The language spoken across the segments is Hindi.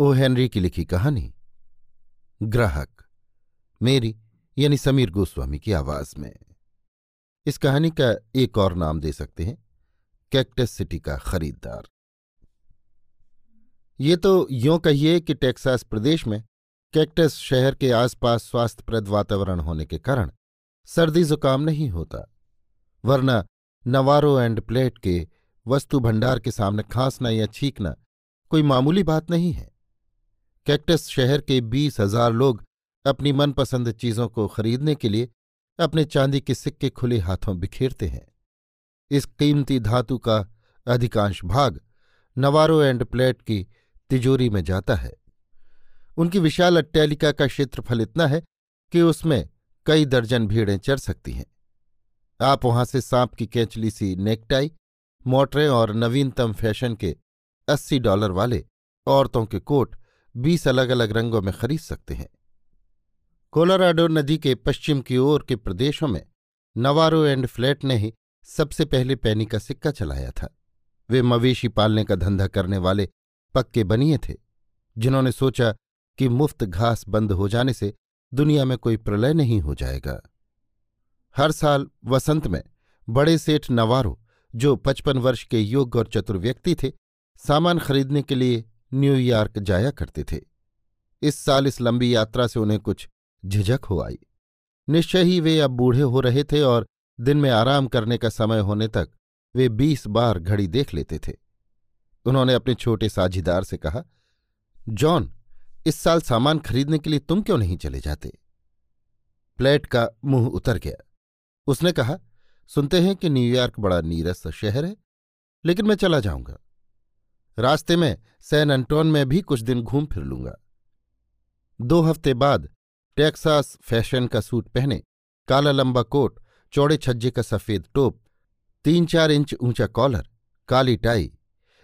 ओ हेनरी की लिखी कहानी। ग्राहक, मेरी, यानी समीर गोस्वामी की आवाज़ में। इस कहानी का एक और नाम दे सकते हैं, कैक्टस सिटी का खरीददार। ये तो यों कहिए कि टेक्सास प्रदेश में कैक्टस शहर के आसपास स्वास्थ्यप्रद वातावरण होने के कारण सर्दी जुकाम नहीं होता, वरना नवारो एंड प्लेट के वस्तु भंडार के सामने खांसना या छींकना कोई मामूली बात नहीं है। कैक्टस शहर के बीस हज़ार लोग अपनी मनपसंद चीज़ों को खरीदने के लिए अपने चांदी के सिक्के खुले हाथों बिखेरते हैं। इस कीमती धातु का अधिकांश भाग नवारो एंड प्लेट की तिजोरी में जाता है। उनकी विशाल अट्टैलिका का क्षेत्रफल इतना है कि उसमें कई दर्जन भीड़ें चर सकती हैं। आप वहाँ से सांप की केंचली सी नेकटाई, मोटरें और नवीनतम फ़ैशन के अस्सी डॉलर वाले औरतों के कोट बीस अलग अलग रंगों में खरीद सकते हैं। कोलोराडो नदी के पश्चिम की ओर के प्रदेशों में नवारो एंड फ्लैट ने ही सबसे पहले पैनी का सिक्का चलाया था। वे मवेशी पालने का धंधा करने वाले पक्के बनिए थे, जिन्होंने सोचा कि मुफ़्त घास बंद हो जाने से दुनिया में कोई प्रलय नहीं हो जाएगा। हर साल वसंत में बड़े सेठ नवारो, जो पचपन वर्ष के योग्य और चतुर व्यक्ति थे, सामान खरीदने के लिए न्यूयॉर्क जाया करते थे। इस साल इस लंबी यात्रा से उन्हें कुछ झिझक हो आई। निश्चय ही वे अब बूढ़े हो रहे थे और दिन में आराम करने का समय होने तक वे बीस बार घड़ी देख लेते थे। उन्होंने अपने छोटे साझीदार से कहा, जॉन, इस साल सामान खरीदने के लिए तुम क्यों नहीं चले जाते? प्लेट का मुँह उतर गया। उसने कहा, सुनते हैं कि न्यूयॉर्क बड़ा नीरस शहर है, लेकिन मैं चला जाऊँगा। रास्ते में सैन एंटोन में भी कुछ दिन घूम फिर लूँगा। दो हफ़्ते बाद टेक्सास फ़ैशन का सूट पहने, काला लंबा कोट, चौड़े छज्जे का सफ़ेद टोप, तीन चार इंच ऊँचा कॉलर, काली टाई,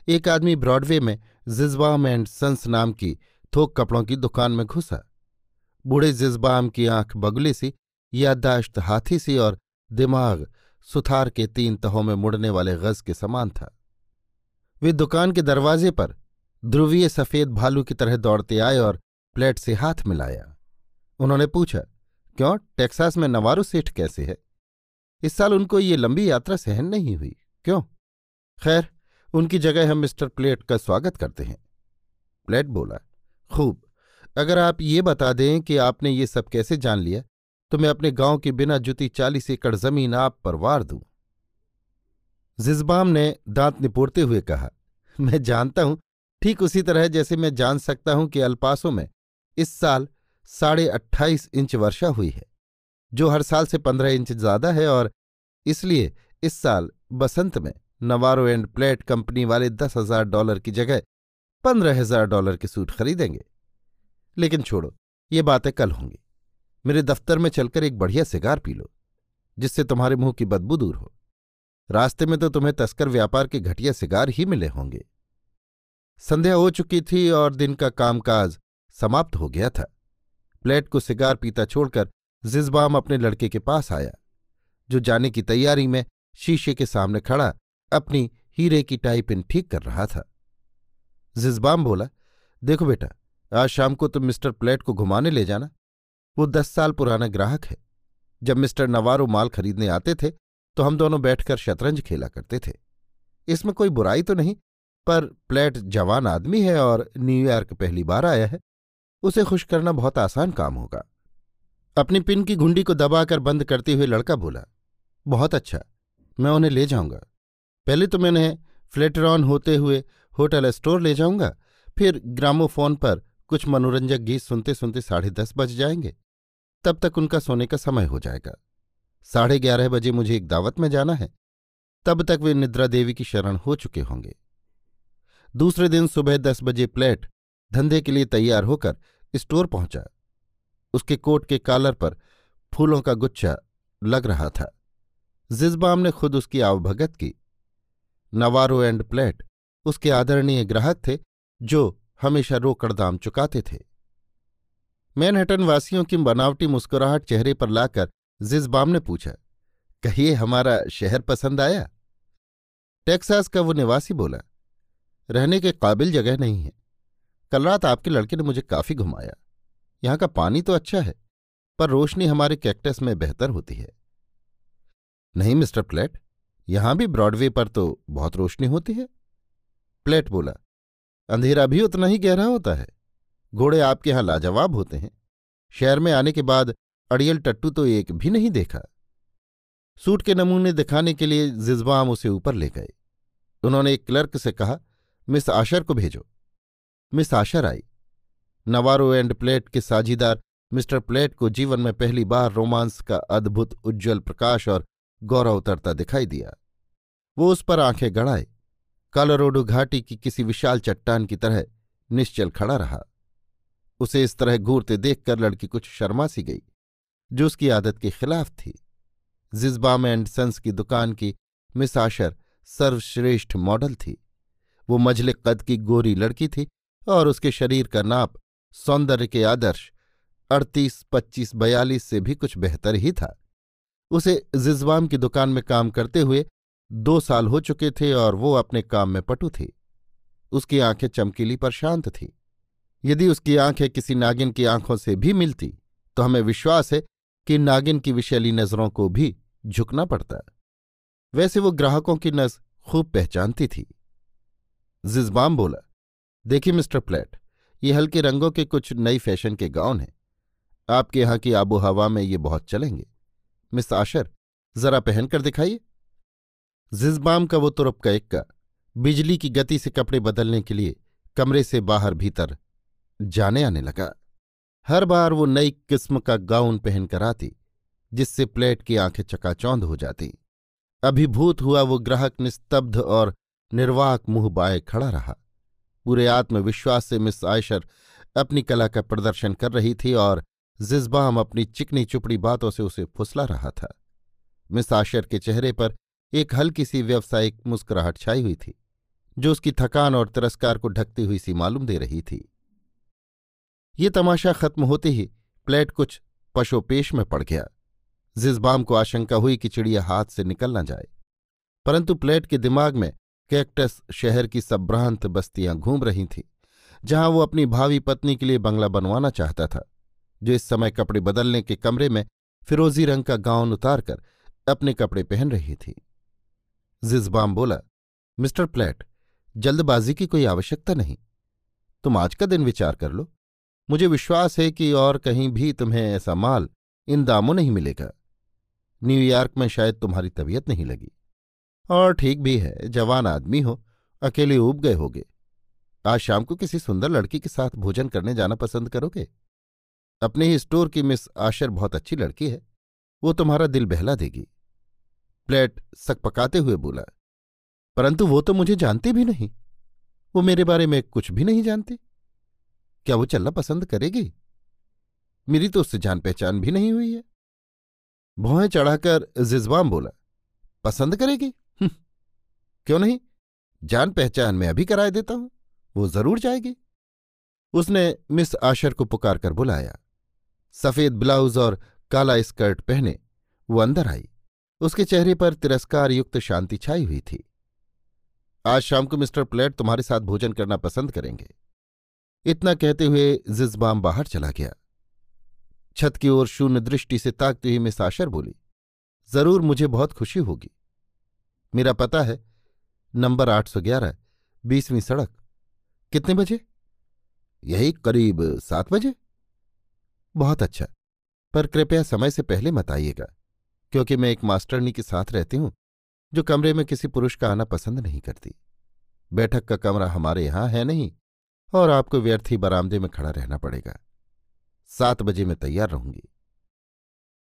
एक आदमी ब्रॉडवे में जिजबाम एंड सन्स नाम की थोक कपड़ों की दुकान में घुसा। बूढ़े जिजबाम की आँख बगुले सी, याददाश्त हाथी सी और दिमाग सुथार के तीन तहों में मुड़ने वाले गज के समान था। वे दुकान के दरवाजे पर ध्रुवीय सफ़ेद भालू की तरह दौड़ते आए और प्लेट से हाथ मिलाया। उन्होंने पूछा, क्यों? टेक्सास में नवारो सेठ कैसे है? इस साल उनको ये लंबी यात्रा सहन नहीं हुई। क्यों? खैर, उनकी जगह हम मिस्टर प्लेट का स्वागत करते हैं। प्लेट बोला, खूब। अगर आप ये बता दें कि आपने ये सब कैसे जान लिया तो मैं अपने गाँव के बिना जुती चालीस एकड़ ज़मीन आप पर वार दूँ। जिजबाम ने दांत निपोड़ते हुए कहा, मैं जानता हूँ, ठीक उसी तरह जैसे मैं जान सकता हूँ कि अल्पासों में इस साल साढ़े अट्ठाईस इंच वर्षा हुई है, जो हर साल से पंद्रह इंच ज़्यादा है और इसलिए इस साल बसंत में नवारो एंड प्लेट कंपनी वाले दस हज़ार डॉलर की जगह पंद्रह हज़ार डॉलर के सूट खरीदेंगे। लेकिन छोड़ो, ये बातें कल होंगी। मेरे दफ्तर में चलकर एक बढ़िया सिगार पी लो, जिससे तुम्हारे मुँह की बदबू दूर हो। रास्ते में तो तुम्हें तस्कर व्यापार के घटिया सिगार ही मिले होंगे। संध्या हो चुकी थी और दिन का कामकाज समाप्त हो गया था। प्लेट को सिगार पीता छोड़कर जिजबाम अपने लड़के के पास आया, जो जाने की तैयारी में शीशे के सामने खड़ा अपनी हीरे की टाइपिन ठीक कर रहा था। जिजबाम बोला, देखो बेटा, आज शाम को तुम मिस्टर प्लेट को घुमाने ले जाना। वो दस साल पुराना ग्राहक है। जब मिस्टर नवारो माल खरीदने आते थे तो हम दोनों बैठकर शतरंज खेला करते थे। इसमें कोई बुराई तो नहीं, पर प्लेट जवान आदमी है और न्यूयॉर्क पहली बार आया है। उसे खुश करना बहुत आसान काम होगा। अपनी पिन की घुंडी को दबाकर बंद करते हुए लड़का बोला, बहुत अच्छा मैं उन्हें ले जाऊँगा। पहले तो मैंने फ्लेटरॉन होते हुए होटल स्टोर ले जाऊँगा, फिर ग्रामोफोन पर कुछ मनोरंजक गीत सुनते सुनते साढ़े दस बज जाएँगे। तब तक उनका सोने का समय हो जाएगा। साढ़े ग्यारह बजे मुझे एक दावत में जाना है। तब तक वे निद्रा देवी की शरण हो चुके होंगे। दूसरे दिन सुबह दस बजे प्लेट धंधे के लिए तैयार होकर स्टोर पहुँचा। उसके कोट के कालर पर फूलों का गुच्छा लग रहा था। जिजबाम ने खुद उसकी आवभगत की। नवारो एंड प्लेट उसके आदरणीय ग्राहक थे, जो हमेशा रोकड़ दाम चुकाते थे। मैनहटन वासियों की बनावटी मुस्कुराहट चेहरे पर लाकर जिजबाम ने पूछा, कहिए हमारा शहर पसंद आया? टेक्सास का वो निवासी बोला, रहने के काबिल जगह नहीं है। कल रात आपके लड़के ने मुझे काफ़ी घुमाया। यहाँ का पानी तो अच्छा है, पर रोशनी हमारे कैक्टस में बेहतर होती है। नहीं, मिस्टर प्लेट, यहाँ भी ब्रॉडवे पर तो बहुत रोशनी होती है। प्लेट बोला, अंधेरा भी उतना ही गहरा होता है। घोड़े आपके यहाँ लाजवाब होते हैं। शहर में आने के बाद अड़ियल टट्टू तो एक भी नहीं देखा। सूट के नमूने दिखाने के लिए जिजबाम उसे ऊपर ले गए। उन्होंने एक क्लर्क से कहा, मिस आशर को भेजो। मिस आशर आई। नवारो एंड प्लेट के साझीदार मिस्टर प्लेट को जीवन में पहली बार रोमांस का अद्भुत उज्ज्वल प्रकाश और गौरव उतरता दिखाई दिया। वो उस पर आँखें गड़ाए। कालोरोडो घाटी की किसी विशाल चट्टान की तरह निश्चल खड़ा रहा। उसे इस तरह घूरते देखकर लड़की कुछ शर्मा सी गई। जो उसकी आदत के खिलाफ थी। जिजबाम एंड सन्स की दुकान की मिस आशर सर्वश्रेष्ठ मॉडल थी। वो मझले कद की गोरी लड़की थी और उसके शरीर का नाप सौंदर्य के आदर्श अड़तीस, पच्चीस, बयालीस से भी कुछ बेहतर ही था। उसे जिजवाम की दुकान में काम करते हुए दो साल हो चुके थे और वो अपने काम में पटु थी। उसकी आँखें चमकीली पर शांत थीं। यदि उसकी आँखें किसी नागिन की आँखों से भी मिलती तो हमें विश्वास है कि नागिन की विशैली नज़रों को भी झुकना पड़ता। वैसे वो ग्राहकों की नज खूब पहचानती थी। जिजबाम बोला, देखिए मिस्टर प्लेट, ये हल्के रंगों के कुछ नई फ़ैशन के गाउन हैं। आपके यहाँ की आबो हवा में ये बहुत चलेंगे। मिस आशर, जरा पहनकर दिखाइए। जिजबाम का वो तुरप का इक्का बिजली की गति से कपड़े बदलने के लिए कमरे से बाहर भीतर जाने आने लगा। हर बार वो नई किस्म का गाउन पहनकर आती, जिससे प्लेट की आँखें चकाचौंध हो जाती। अभिभूत हुआ वो ग्राहक निस्तब्ध और निर्वाक मुँह बाए खड़ा रहा। पूरे आत्मविश्वास से मिस आयशर अपनी कला का प्रदर्शन कर रही थी और जिजबाम अपनी चिकनी चुपड़ी बातों से उसे फुसला रहा था। मिस आशर के चेहरे पर एक हल्की सी व्यावसायिक मुस्कुराहट छाई हुई थी, जो उसकी थकान और तिरस्कार को ढकती हुई सी मालूम दे रही थी। ये तमाशा खत्म होते ही प्लेट कुछ पशोपेश में पड़ गया। जिजबाम को आशंका हुई कि चिड़िया हाथ से निकल न जाए। परंतु प्लेट के दिमाग में कैक्टस शहर की सभ्रांत बस्तियाँ घूम रही थीं, जहाँ वो अपनी भावी पत्नी के लिए बंगला बनवाना चाहता था, जो इस समय कपड़े बदलने के कमरे में फिरोजी रंग का गाउन उतारकर अपने कपड़े पहन रही थी। जिजबाम बोला, मिस्टर प्लेट, जल्दबाजी की कोई आवश्यकता नहीं। तुम आज का दिन विचार कर लो। मुझे विश्वास है कि और कहीं भी तुम्हें ऐसा माल इन दामों नहीं मिलेगा। न्यूयॉर्क में शायद तुम्हारी तबीयत नहीं लगी। और ठीक भी है, जवान आदमी हो, अकेले उब गए होगे। आज शाम को किसी सुंदर लड़की के साथ भोजन करने जाना पसंद करोगे? अपने ही स्टोर की मिस आशर बहुत अच्छी लड़की है। वो तुम्हारा दिल बहला देगी। प्लेट सकपकाते हुए बोला, परंतु वो तो मुझे जानती भी नहीं। वो मेरे बारे में कुछ भी नहीं जानती। क्या वो चलना पसंद करेगी? मेरी तो उससे जान पहचान भी नहीं हुई है। भौहें चढ़ाकर जिजवाम बोला पसंद करेगी? हम्म, क्यों नहीं? जान पहचान मैं अभी कराए देता हूँ वो ज़रूर जाएगी। उसने मिस आशर को पुकार कर बुलाया। सफ़ेद ब्लाउज और काला स्कर्ट पहने वो अंदर आई। उसके चेहरे पर तिरस्कार युक्त शांति छाई हुई थी। आज शाम को मिस्टर प्लेट तुम्हारे साथ भोजन करना पसंद करेंगे। इतना कहते हुए जिजबाम बाहर चला गया। छत की ओर शून्य दृष्टि से ताकती हुई मिस आशर बोली, ज़रूर मुझे बहुत खुशी होगी। मेरा पता है, नंबर आठ सौ ग्यारह, बीसवीं सड़क। कितने बजे? यही करीब सात बजे। बहुत अच्छा पर कृपया समय से पहले मत आइएगा, क्योंकि मैं एक मास्टरनी के साथ रहती हूँ, जो कमरे में किसी पुरुष का आना पसंद नहीं करती। बैठक का कमरा हमारे यहाँ है नहीं और आपको व्यर्थ ही बरामदे में खड़ा रहना पड़ेगा। सात बजे मैं तैयार रहूँगी।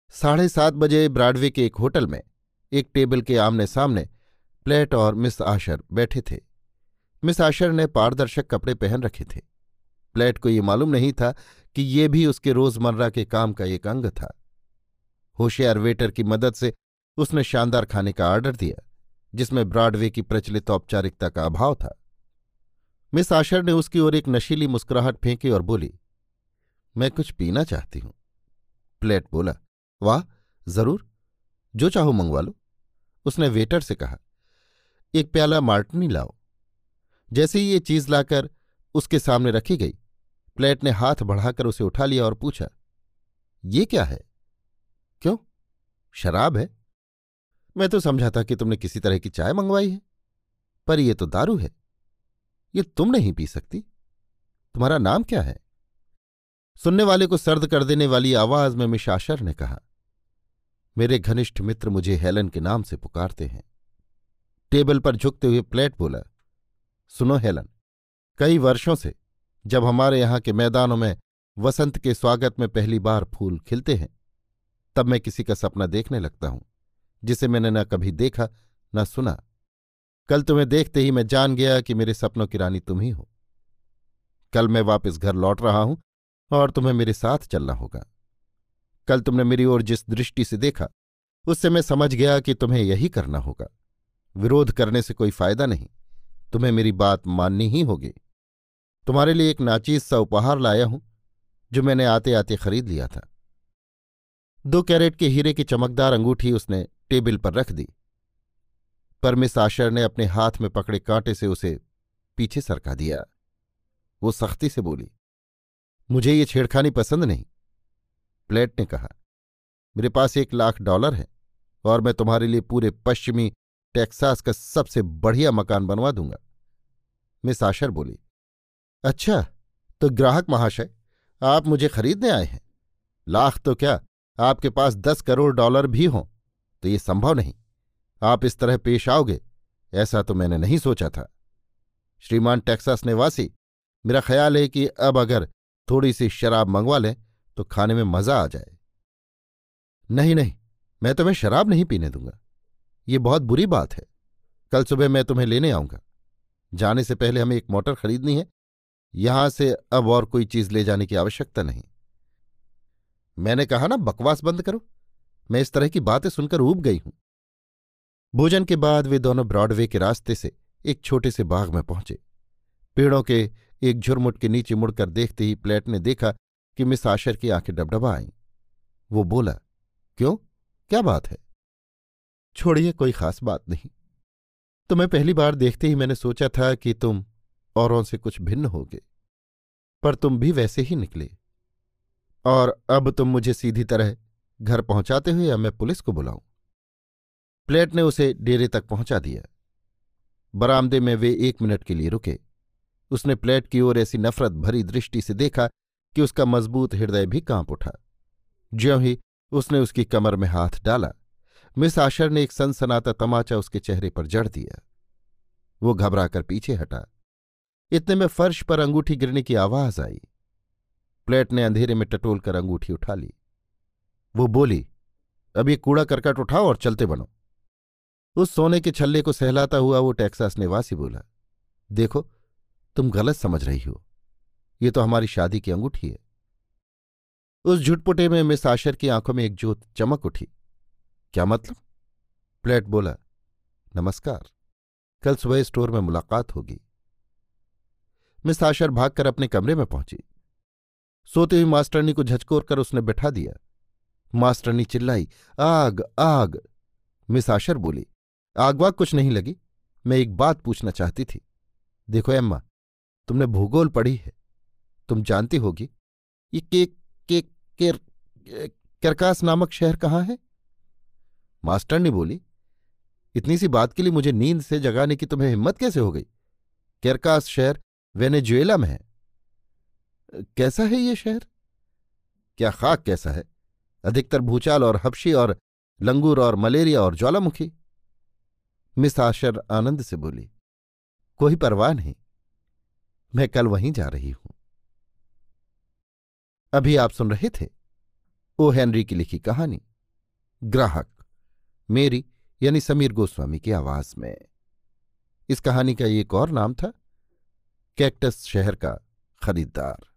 साढ़े सात बजे ब्रॉडवे के एक होटल में एक टेबल के आमने सामने प्लेट और मिस आशर बैठे थे। मिस आशर ने पारदर्शक कपड़े पहन रखे थे। प्लेट को ये मालूम नहीं था कि ये भी उसके रोज़मर्रा के काम का एक अंग था। होशियार वेटर की मदद से उसने शानदार खाने का ऑर्डर दिया, जिसमें ब्रॉडवे की प्रचलित औपचारिकता का अभाव था। मिस आशर ने उसकी ओर एक नशीली मुस्कुराहट फेंकी और बोली, मैं कुछ पीना चाहती हूँ। प्लेट बोला, वाह, ज़रूर, जो चाहो मंगवा लो। उसने वेटर से कहा, एक प्याला मार्टनी लाओ। जैसे ही ये चीज़ लाकर उसके सामने रखी गई, प्लेट ने हाथ बढ़ाकर उसे उठा लिया और पूछा, ये क्या है? क्यों? शराब है? मैं तो समझा था कि तुमने किसी तरह की चाय मंगवाई है, पर यह तो दारू है। ये तुम नहीं पी सकती। तुम्हारा नाम क्या है? सुनने वाले को सर्द कर देने वाली आवाज़ में मिशाशर ने कहा, मेरे घनिष्ठ मित्र मुझे हेलन के नाम से पुकारते हैं। टेबल पर झुकते हुए प्लेट बोला, सुनो हेलन, कई वर्षों से जब हमारे यहाँ के मैदानों में वसंत के स्वागत में पहली बार फूल खिलते हैं, तब मैं किसी का सपना देखने लगता हूँ, जिसे मैंने न कभी देखा, न सुना। कल तुम्हें देखते ही मैं जान गया कि मेरे सपनों की रानी तुम ही हो। कल मैं वापस घर लौट रहा हूँ और तुम्हें मेरे साथ चलना होगा। कल तुमने मेरी ओर जिस दृष्टि से देखा, उससे मैं समझ गया कि तुम्हें यही करना होगा। विरोध करने से कोई फ़ायदा नहीं। तुम्हें मेरी बात माननी ही होगी। तुम्हारे लिए एक नाचीज सा उपहार लाया हूँ, जो मैंने आते आते खरीद लिया था। दो कैरेट के हीरे की चमकदार अंगूठी उसने टेबल पर रख दी। पर मिस आशर ने अपने हाथ में पकड़े कांटे से उसे पीछे सरका दिया। वो सख्ती से बोली, मुझे ये छेड़खानी पसंद नहीं। प्लेट ने कहा, मेरे पास एक लाख डॉलर है और मैं तुम्हारे लिए पूरे पश्चिमी टेक्सास का सबसे बढ़िया मकान बनवा दूँगा। मिस आशर बोली अच्छा तो ग्राहक महाशय, आप मुझे खरीदने आए हैं। लाख तो क्या आपके पास दस करोड़ डॉलर भी हों तो ये संभव नहीं। आप इस तरह पेश आओगे, ऐसा तो मैंने नहीं सोचा था। श्रीमान टेक्सास निवासी, मेरा ख्याल है कि अब अगर थोड़ी सी शराब मंगवा लें तो खाने में मज़ा आ जाए। नहीं नहीं, मैं तुम्हें शराब नहीं पीने दूँगा। ये बहुत बुरी बात है। कल सुबह मैं तुम्हें लेने आऊँगा। जाने से पहले हमें एक मोटर खरीदनी है। यहाँ से अब और कोई चीज़ ले जाने की आवश्यकता नहीं। मैंने कहा ना, बकवास बंद करो। मैं इस तरह की बातें सुनकर ऊब गई हूँ। भोजन के बाद वे दोनों ब्रॉडवे के रास्ते से एक छोटे से बाग में पहुँचे। पेड़ों के एक झुरमुट के नीचे मुड़कर देखते ही प्लेट ने देखा कि मिस आशर की आँखें डबडबा आईं वो बोला, क्यों? क्या बात है? छोड़िए, कोई खास बात नहीं। तुम्हें पहली बार देखते ही मैंने सोचा था कि तुम औरों से कुछ भिन्न होगे, पर तुम भी वैसे ही निकले। और अब तुम मुझे सीधी तरह घर पहुंचाते हुए या मैं पुलिस को बुलाऊं? प्लेट ने उसे डेरे तक पहुँचा दिया। बरामदे में वे एक मिनट के लिए रुके। उसने प्लेट की ओर ऐसी नफरत भरी दृष्टि से देखा कि उसका मज़बूत हृदय भी काँप उठा। ज्यों ही उसने उसकी कमर में हाथ डाला, मिस आशर ने एक सनसनाता तमाचा उसके चेहरे पर जड़ दिया। वो घबराकर पीछे हटा। इतने में फर्श पर अंगूठी गिरने की आवाज़ आई। प्लेट ने अंधेरे में टटोल कर अंगूठी उठा ली। वो बोली, अब ये कूड़ा करकट उठाओ और चलते बनो। उस सोने के छल्ले को सहलाता हुआ वो टेक्सास निवासी बोला, देखो, तुम गलत समझ रही हो। ये तो हमारी शादी की अंगूठी है। उस झुटपुटे में मिस आशर की आँखों में एक जोत चमक उठी। क्या मतलब? प्लेट बोला, नमस्कार। कल सुबह स्टोर में मुलाकात होगी। मिस आशर भागकर अपने कमरे में पहुँची। सोती हुई मास्टरनी को झचकोर कर उसने बैठा दिया। मास्टरनी चिल्लाई, आग आग! मिस आशर बोली आग वाग कुछ नहीं लगी। मैं एक बात पूछना चाहती थी। देखो एम्मा, तुमने भूगोल पढ़ी है। तुम जानती होगी, ये केक केक केर कैरकास नामक शहर कहाँ है? मास्टर ने बोली, इतनी सी बात के लिए मुझे नींद से जगाने की तुम्हें हिम्मत कैसे हो गई? कैरकास शहर वेनेजुएला में है। कैसा है ये शहर? क्या खाक कैसा है? अधिकतर भूचाल और हपशी और लंगूर और मलेरिया और ज्वालामुखी। मिस आशर आनंद से बोली, कोई परवाह नहीं, मैं कल वहीं जा रही हूँ। अभी आप सुन रहे थे ओ. हेनरी की लिखी कहानी, ग्राहक, मेरी यानी समीर गोस्वामी की आवाज़ में। इस कहानी का एक और नाम था, कैक्टस शहर का खरीदार